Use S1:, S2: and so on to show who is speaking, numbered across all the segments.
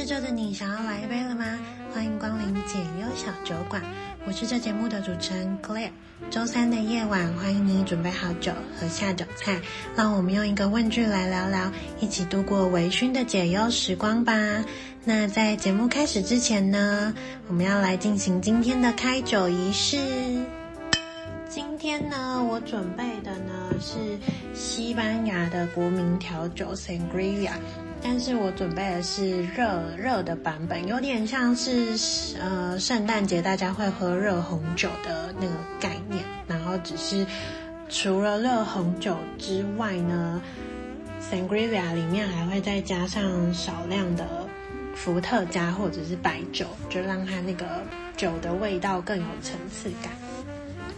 S1: 吃粥的你想要来一杯了吗？欢迎光临解忧小酒馆，我是这节目的主持人 Claire。周三的夜晚，欢迎你准备好酒和下酒菜，让我们用一个问句来聊聊，一起度过微醺的解忧时光吧。那在节目开始之前呢，我们要来进行今天的开酒仪式。今天呢，我准备的呢是西班牙的国民调酒 Sangria。但是我准备的是热热的版本，有点像是呃圣诞节大家会喝热红酒的那个概念，然后只是除了热红酒之外呢，Sangria 里面还会再加上少量的伏特加或者是白酒，就让它那个酒的味道更有层次感。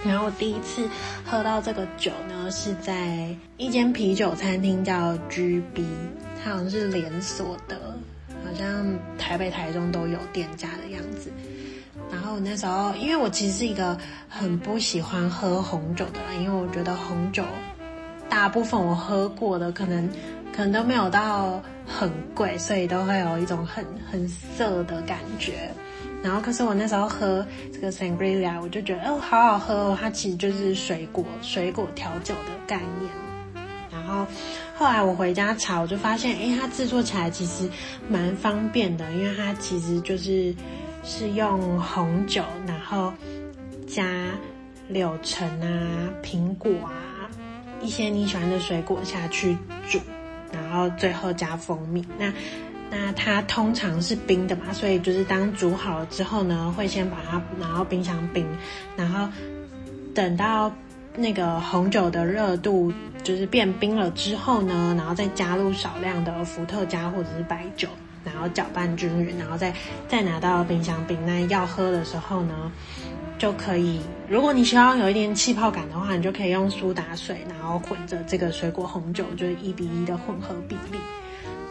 S1: 然后我第一次喝到这个酒呢，是在一间啤酒餐厅叫 GB。它好像是连锁的，好像台北、台中都有店家的样子。然后那时候，因为我其实是一个很不喜欢喝红酒的人，因为我觉得红酒大部分我喝过的可能可能都没有到很贵，所以都会有一种很很涩的感觉。然后可是我那时候喝这个 Sangria，我就觉得哦，好好喝哦，它其实就是水果水果调酒的概念。然后后来我回家查，我就发现，诶，它制作起来其实蛮方便的，因为它其实就是是用红酒，然后加柳橙啊、苹果啊一些你喜欢的水果下去煮，然后最后加蜂蜜。那那它通常是冰的嘛，所以就是当煮好了之后呢，会先把它拿到冰箱冰，然后等到。那个红酒的热度就是变冰了之后呢，然后再加入少量的伏特加或者是白酒，然后搅拌均匀，然后再再拿到冰箱冰。那要喝的时候呢，就可以，如果你需要有一点气泡感的话，你就可以用苏打水，然后混着这个水果红酒，就是一比一的混合比例。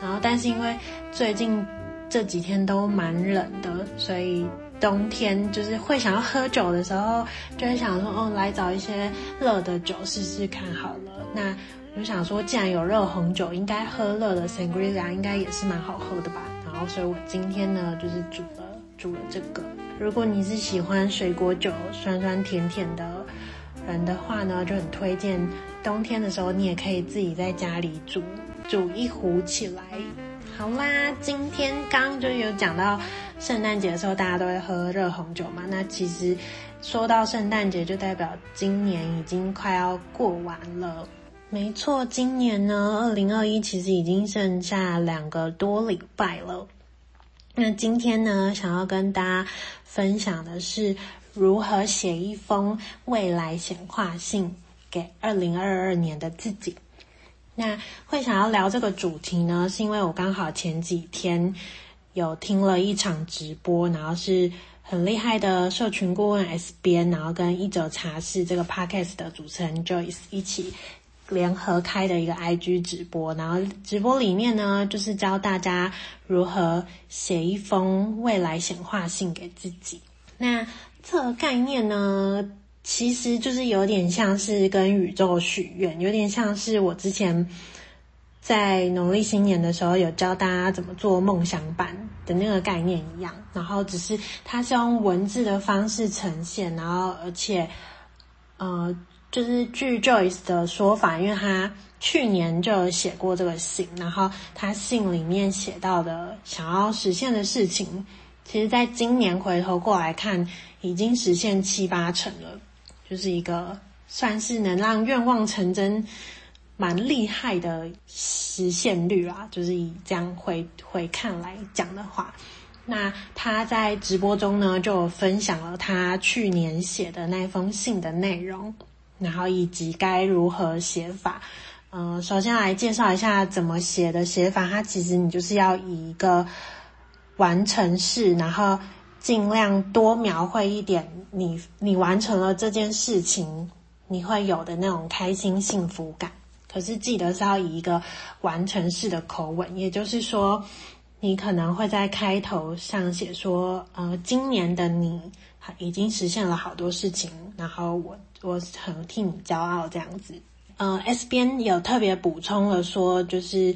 S1: 然后，但是因为最近这几天都蛮冷的，所以。冬天就是会想要喝酒的时候，就会想说，哦，来找一些热的酒试试看好了。那我就想说，既然有热红酒，应该喝热的 Sangria 应该也是蛮好喝的吧。然后，所以我今天呢，就是煮了煮了这个。如果你是喜欢水果酒，酸酸甜甜的人的话呢，就很推荐。冬天的时候，你也可以自己在家里煮煮一壶起来。好啦，今天刚就有讲到圣诞节的时候，大家都会喝热红酒嘛。那其实说到圣诞节，就代表今年已经快要过完了。没错，今年呢，二零二一其实已经剩下两个多礼拜了。那今天呢，想要跟大家分享的是如何写一封未来显化信给二零二二年的自己。那会想要聊这个主题呢，是因为我刚好前几天有听了一场直播，然后是很厉害的社群顾问 S 边，然后跟一九茶室这个 podcast 的主持人 Joyce 一起联合开的一个 IG 直播，然后直播里面呢，就是教大家如何写一封未来显化信给自己。那这个概念呢，其实就是有点像是跟宇宙许愿，有点像是我之前在农历新年的时候有教大家怎么做梦想版的那个概念一样，然后只是它是用文字的方式呈现，然后而且，呃，就是据 Joyce 的说法，因为他去年就有写过这个信，然后他信里面写到的想要实现的事情，其实在今年回头过来看，已经实现七八成了。就是一个算是能让愿望成真蛮厉害的实现率啊，就是以这样回回看来讲的话，那他在直播中呢就分享了他去年写的那封信的内容，然后以及该如何写法。嗯、首先来介绍一下怎么写的写法，它其实你就是要以一个完成式，然后。尽量多描绘一点你你完成了这件事情，你会有的那种开心幸福感。可是记得是要以一个完成式的口吻，也就是说，你可能会在开头上写说：“呃，今年的你已经实现了好多事情，然后我我很替你骄傲。”这样子。呃，S 边有特别补充了说，就是。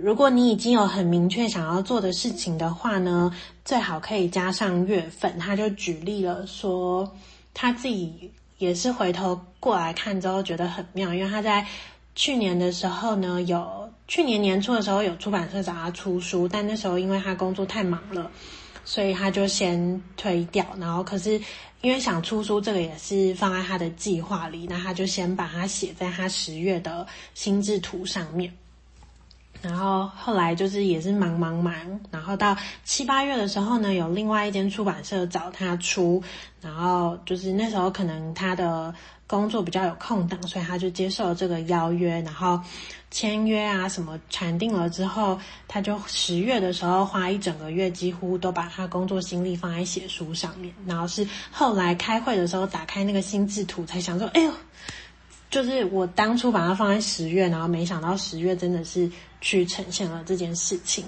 S1: 如果你已经有很明确想要做的事情的话呢，最好可以加上月份。他就举例了说，他自己也是回头过来看之后觉得很妙，因为他在去年的时候呢，有去年年初的时候有出版社找他出书，但那时候因为他工作太忙了，所以他就先推掉。然后可是因为想出书，这个也是放在他的计划里，那他就先把它写在他十月的心智图上面。然后后来就是也是忙忙忙，然后到七八月的时候呢，有另外一间出版社找他出，然后就是那时候可能他的工作比较有空档，所以他就接受了这个邀约，然后签约啊什么谈定了之后，他就十月的时候花一整个月，几乎都把他工作心力放在写书上面，然后是后来开会的时候打开那个心智图，才想说，哎呦。就是我当初把它放在十月，然后没想到十月真的是去呈现了这件事情，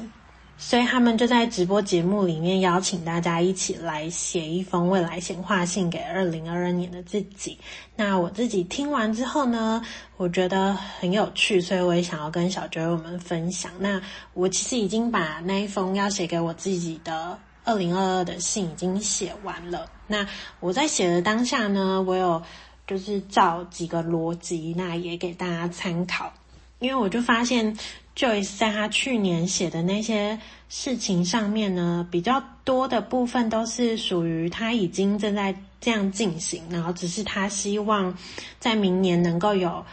S1: 所以他们就在直播节目里面邀请大家一起来写一封未来显化信给二零二二年的自己。那我自己听完之后呢，我觉得很有趣，所以我也想要跟小酒友们分享。那我其实已经把那一封要写给我自己的二零二二的信已经写完了。那我在写的当下呢，我有。就是照几个逻辑，那也给大家参考。因为我就发现，Joyce 在他去年写的那些事情上面呢，比较多的部分都是属于他已经正在这样进行，然后只是他希望在明年能够有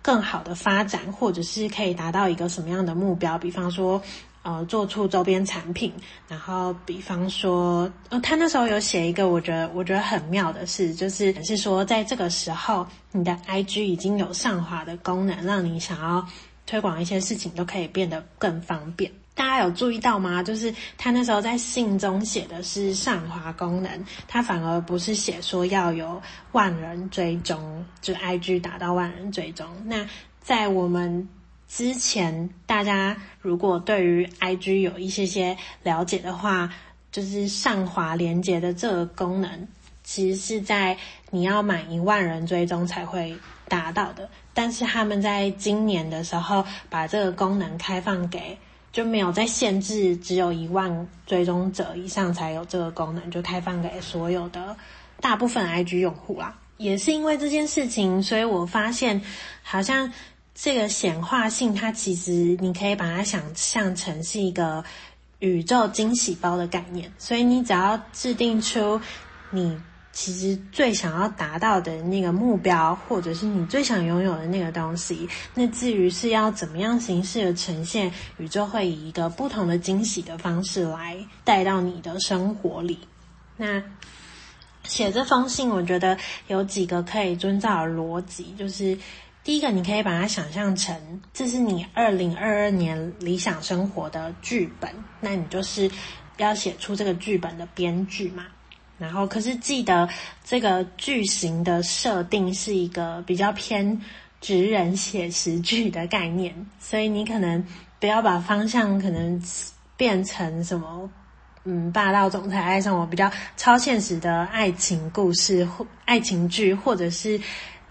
S1: 更好的发展，或者是可以达到一个什么样的目标，比方说。呃，做出周边产品，然后比方说，呃，他那时候有写一个我觉得我觉得很妙的事，就是是说，在这个时候，你的 IG 已经有上滑的功能，让你想要推广一些事情都可以变得更方便。大家有注意到吗？就是他那时候在信中写的是上滑功能，他反而不是写说要有万人追踪，就 IG 达到万人追踪。那在我们。之前大家如果对于 IG 有一些些了解的话，就是上滑连接的这个功能，其实是在你要满一万人追踪才会达到的。但是他们在今年的时候把这个功能开放给，就没有再限制，只有一万追踪者以上才有这个功能，就开放给所有的大部分 IG 用户啦。也是因为这件事情，所以我发现好像。这个显化性，它其实你可以把它想象成是一个宇宙惊喜包的概念。所以你只要制定出你其实最想要达到的那个目标，或者是你最想拥有的那个东西，那至于是要怎么样形式的呈现，宇宙会以一个不同的惊喜的方式来带到你的生活里。那写这封信，我觉得有几个可以遵照的逻辑，就是。第一个，你可以把它想象成这是你二零二二年理想生活的剧本，那你就是要写出这个剧本的编剧嘛。然后，可是记得这个剧情的设定是一个比较偏直人写实剧的概念，所以你可能不要把方向可能变成什么，嗯，霸道总裁爱上我比较超现实的爱情故事或爱情剧，或者是。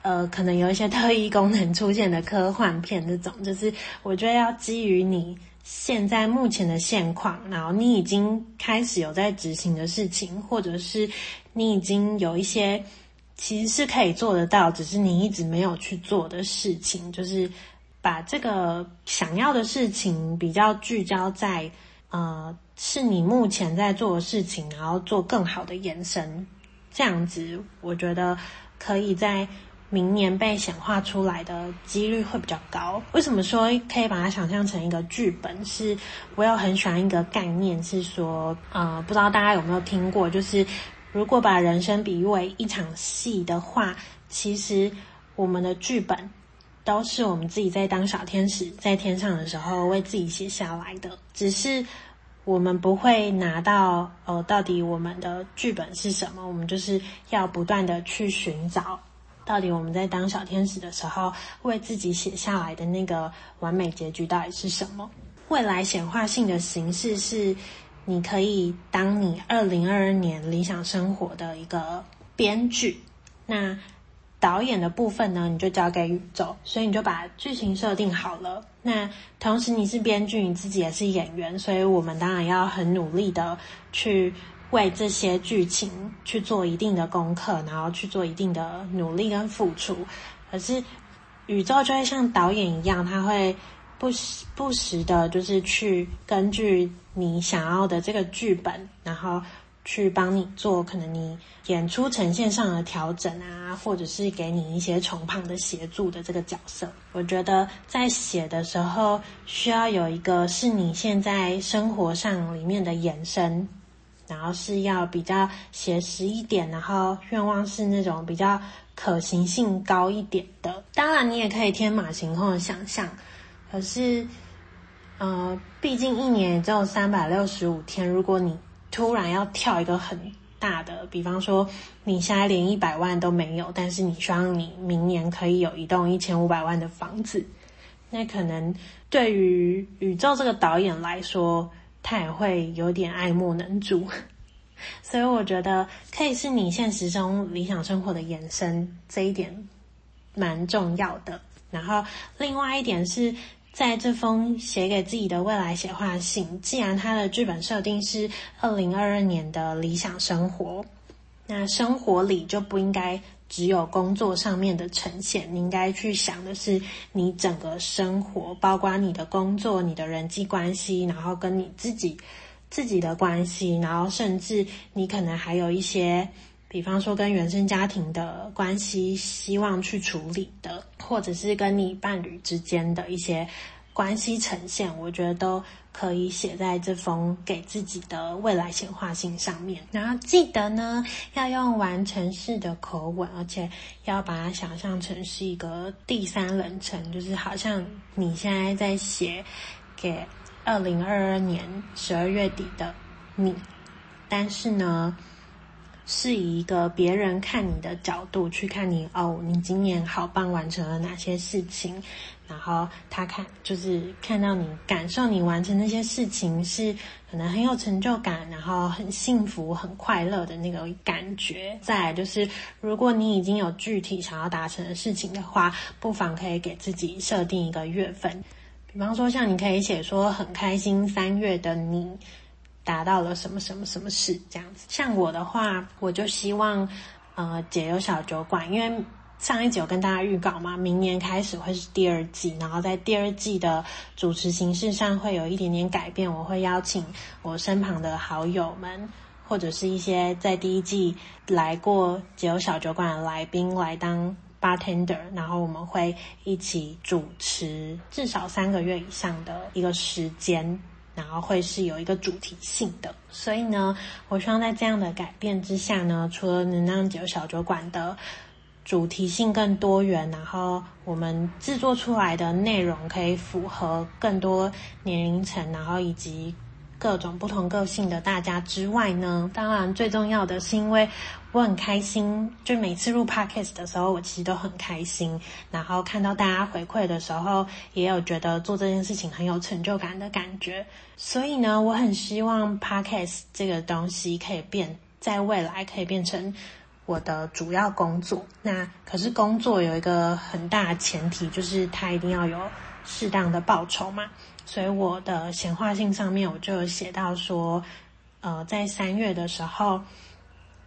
S1: 呃，可能有一些特异功能出现的科幻片，这种就是我觉得要基于你现在目前的现况，然后你已经开始有在执行的事情，或者是你已经有一些其实是可以做得到，只是你一直没有去做的事情，就是把这个想要的事情比较聚焦在呃，是你目前在做的事情，然后做更好的延伸，这样子我觉得可以在。明年被显化出来的几率会比较高。为什么说可以把它想象成一个剧本？是我有很喜欢一个概念，是说，呃，不知道大家有没有听过，就是如果把人生比喻为一场戏的话，其实我们的剧本都是我们自己在当小天使在天上的时候为自己写下来的，只是我们不会拿到，呃，到底我们的剧本是什么？我们就是要不断的去寻找。到底我们在当小天使的时候，为自己写下来的那个完美结局到底是什么？未来显化性的形式是，你可以当你二零二二年理想生活的一个编剧。那导演的部分呢，你就交给宇宙，所以你就把剧情设定好了。那同时你是编剧，你自己也是演员，所以我们当然要很努力的去为这些剧情去做一定的功课，然后去做一定的努力跟付出。可是宇宙就会像导演一样，他会不时不时的，就是去根据你想要的这个剧本，然后。去帮你做可能你演出呈现上的调整啊，或者是给你一些从旁的协助的这个角色。我觉得在写的时候需要有一个是你现在生活上里面的延伸，然后是要比较写实一点，然后愿望是那种比较可行性高一点的。当然，你也可以天马行空的想象，可是，呃，毕竟一年也只有三百六十五天，如果你突然要跳一个很大的，比方说你现在连一百万都没有，但是你希望你明年可以有一栋一千五百万的房子，那可能对于宇宙这个导演来说，他也会有点爱莫能助。所以我觉得可以是你现实中理想生活的延伸，这一点蛮重要的。然后另外一点是。在这封写给自己的未来写话信，既然他的剧本设定是二零二二年的理想生活，那生活里就不应该只有工作上面的呈现，你应该去想的是你整个生活，包括你的工作、你的人际关系，然后跟你自己自己的关系，然后甚至你可能还有一些。比方说，跟原生家庭的关系，希望去处理的，或者是跟你伴侣之间的一些关系呈现，我觉得都可以写在这封给自己的未来显化信上面。然后记得呢，要用完成式的口吻，而且要把它想象成是一个第三人称，就是好像你现在在写给二零二二年十二月底的你，但是呢。是以一个别人看你的角度去看你哦，你今年好棒，完成了哪些事情？然后他看就是看到你感受你完成那些事情是可能很有成就感，然后很幸福、很快乐的那个感觉。再来就是，如果你已经有具体想要达成的事情的话，不妨可以给自己设定一个月份，比方说像你可以写说很开心三月的你。达到了什么什么什么事这样子，像我的话，我就希望，呃，解忧小酒馆，因为上一集有跟大家预告嘛，明年开始会是第二季，然后在第二季的主持形式上会有一点点改变，我会邀请我身旁的好友们，或者是一些在第一季来过解忧小酒馆的来宾来当 bartender，然后我们会一起主持至少三个月以上的一个时间。然后会是有一个主题性的，所以呢，我希望在这样的改变之下呢，除了能让酒小酒馆的主题性更多元，然后我们制作出来的内容可以符合更多年龄层，然后以及。各种不同个性的大家之外呢，当然最重要的是，因为我很开心，就每次录 podcast 的时候，我其实都很开心。然后看到大家回馈的时候，也有觉得做这件事情很有成就感的感觉。所以呢，我很希望 podcast 这个东西可以变，在未来可以变成我的主要工作。那可是工作有一个很大的前提，就是它一定要有适当的报酬嘛。所以我的显化信上面我就有写到说，呃，在三月的时候，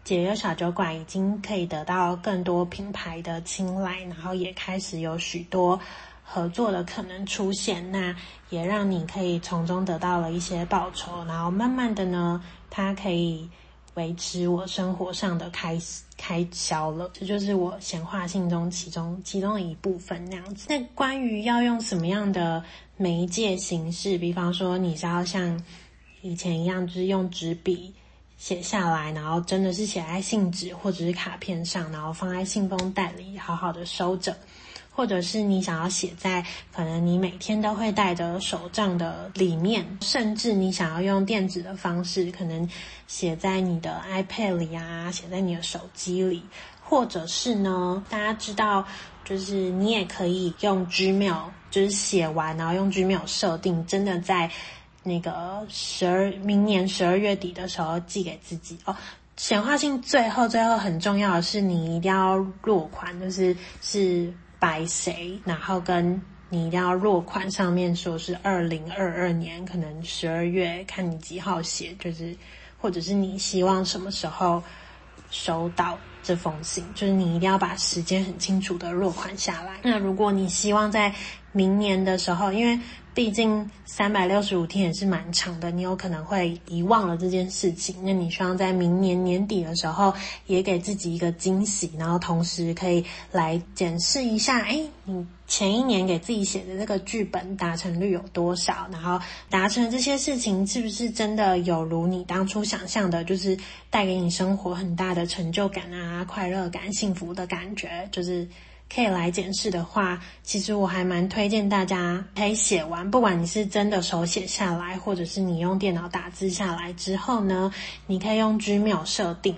S1: 解忧小酒馆已经可以得到更多品牌的青睐，然后也开始有许多合作的可能出现，那也让你可以从中得到了一些报酬，然后慢慢的呢，它可以维持我生活上的开开销了。这就是我显化信中其中其中的一部分那样子。那关于要用什么样的媒介形式，比方说你是要像以前一样，就是用纸笔写下来，然后真的是写在信纸或者是卡片上，然后放在信封袋里好好的收着，或者是你想要写在可能你每天都会带着手账的里面，甚至你想要用电子的方式，可能写在你的 iPad 里啊，写在你的手机里，或者是呢，大家知道。就是你也可以用 Gmail，就是写完然后用 Gmail 设定，真的在那个十二明年十二月底的时候寄给自己哦。显化性最后最后很重要的是，你一定要落款，就是是白谁，然后跟你一定要落款上面说是二零二二年，可能十二月，看你几号写，就是或者是你希望什么时候收到这封信，就是你一定要把时间很清楚的落款下来。那如果你希望在明年的时候，因为毕竟三百六十五天也是蛮长的，你有可能会遗忘了这件事情。那你希望在明年年底的时候，也给自己一个惊喜，然后同时可以来检视一下，哎，你前一年给自己写的这个剧本达成率有多少？然后达成这些事情是不是真的有如你当初想象的，就是带给你生活很大的成就感啊、快乐感、幸福的感觉，就是。可以来检视的话，其实我还蛮推荐大家可以写完，不管你是真的手写下来，或者是你用电脑打字下来之后呢，你可以用 Gmail 设定，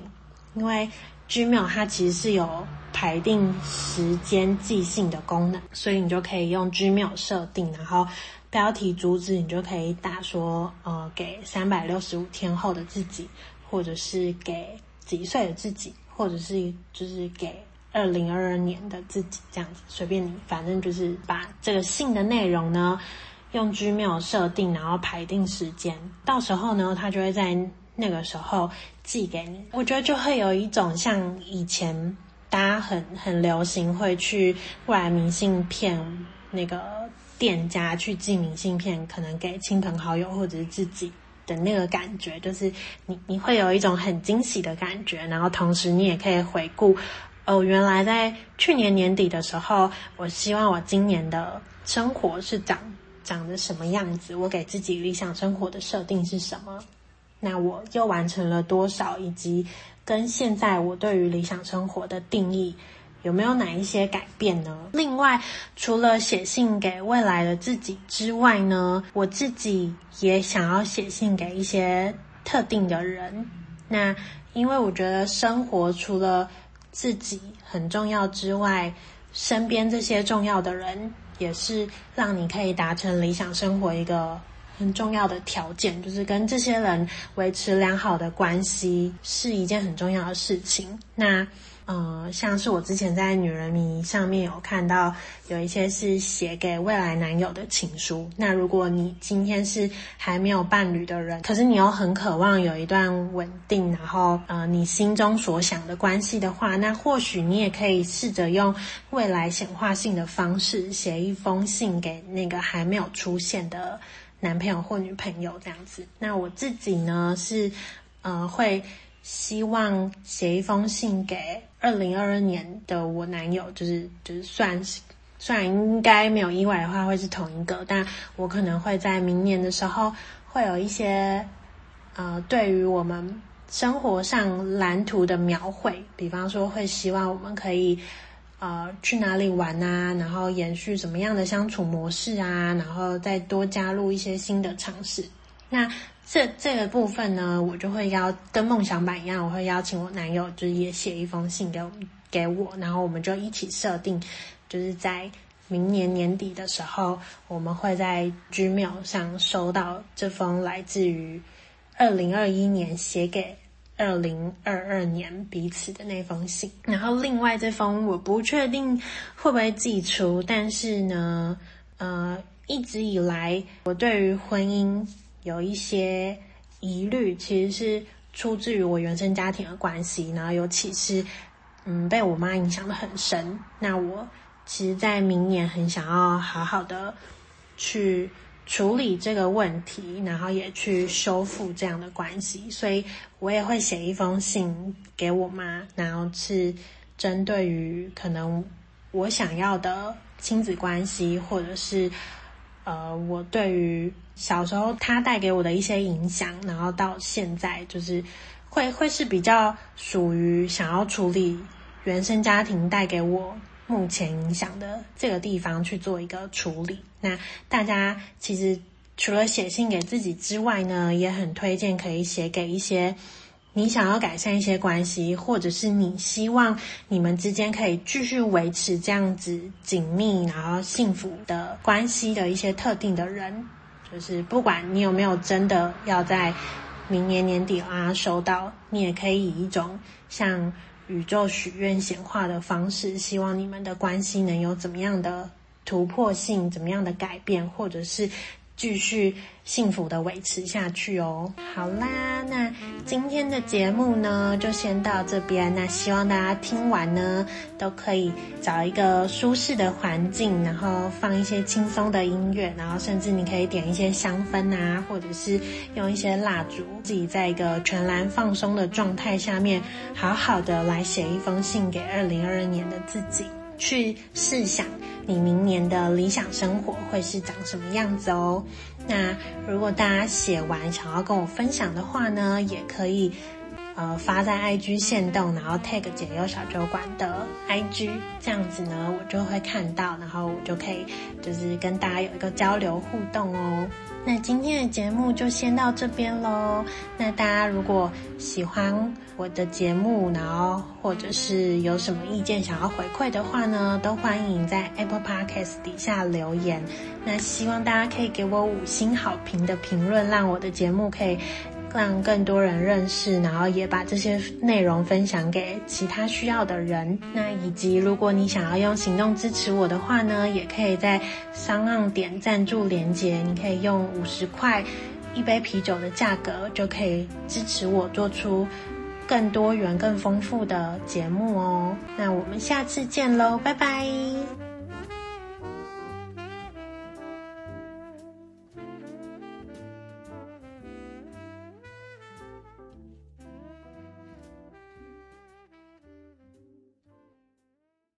S1: 因为 Gmail 它其实是有排定时间寄信的功能，所以你就可以用 Gmail 设定，然后标题主旨你就可以打说，呃，给三百六十五天后的自己，或者是给几岁的自己，或者是就是给。二零二二年的自己这样子，随便你，反正就是把这个信的内容呢，用 Gmail 设定，然后排定时间，到时候呢，他就会在那个时候寄给你。我觉得就会有一种像以前大家很很流行会去外来明信片那个店家去寄明信片，可能给亲朋好友或者是自己的那个感觉，就是你你会有一种很惊喜的感觉，然后同时你也可以回顾。哦，原来在去年年底的时候，我希望我今年的生活是长长得什么样子？我给自己理想生活的设定是什么？那我又完成了多少？以及跟现在我对于理想生活的定义有没有哪一些改变呢？另外，除了写信给未来的自己之外呢，我自己也想要写信给一些特定的人。那因为我觉得生活除了自己很重要之外，身边这些重要的人也是让你可以达成理想生活一个很重要的条件，就是跟这些人维持良好的关系是一件很重要的事情。那。呃，像是我之前在女人迷上面有看到有一些是写给未来男友的情书。那如果你今天是还没有伴侣的人，可是你又很渴望有一段稳定，然后呃你心中所想的关系的话，那或许你也可以试着用未来显化性的方式写一封信给那个还没有出现的男朋友或女朋友这样子。那我自己呢是呃会。希望写一封信给二零二二年的我男友，就是就是算是，虽然应该没有意外的话会是同一个，但我可能会在明年的时候会有一些呃，对于我们生活上蓝图的描绘，比方说会希望我们可以呃去哪里玩啊，然后延续什么样的相处模式啊，然后再多加入一些新的尝试。那这这个部分呢，我就会邀跟梦想版一样，我会邀请我男友，就是也写一封信给我给我，然后我们就一起设定，就是在明年年底的时候，我们会在 Gmail 上收到这封来自于二零二一年写给二零二二年彼此的那封信。然后另外这封我不确定会不会寄出，但是呢，呃，一直以来我对于婚姻。有一些疑虑，其实是出自于我原生家庭的关系，然后尤其是，嗯，被我妈影响得很深。那我其实，在明年很想要好好的去处理这个问题，然后也去修复这样的关系，所以我也会写一封信给我妈，然后是针对于可能我想要的亲子关系，或者是。呃，我对于小时候他带给我的一些影响，然后到现在就是会会是比较属于想要处理原生家庭带给我目前影响的这个地方去做一个处理。那大家其实除了写信给自己之外呢，也很推荐可以写给一些。你想要改善一些关系，或者是你希望你们之间可以继续维持这样子紧密然后幸福的关系的一些特定的人，就是不管你有没有真的要在明年年底啊收到，你也可以以一种像宇宙许愿显化的方式，希望你们的关系能有怎么样的突破性，怎么样的改变，或者是。继续幸福的维持下去哦。好啦，那今天的节目呢，就先到这边。那希望大家听完呢，都可以找一个舒适的环境，然后放一些轻松的音乐，然后甚至你可以点一些香氛啊，或者是用一些蜡烛，自己在一个全然放松的状态下面，好好的来写一封信给二零二二年的自己，去试想。你明年的理想生活会是长什么样子哦？那如果大家写完想要跟我分享的话呢，也可以呃发在 IG 限动，然后 tag 解忧小酒馆的 IG，这样子呢我就会看到，然后我就可以就是跟大家有一个交流互动哦。那今天的节目就先到这边喽。那大家如果喜欢我的节目，然后或者是有什么意见想要回馈的话呢，都欢迎在 Apple Podcast 底下留言。那希望大家可以给我五星好评的评论，让我的节目可以。让更多人认识，然后也把这些内容分享给其他需要的人。那以及如果你想要用行动支持我的话呢，也可以在 SoundOn 点赞助连接，你可以用五十块一杯啤酒的价格，就可以支持我做出更多元、更丰富的节目哦。那我们下次见喽，拜拜。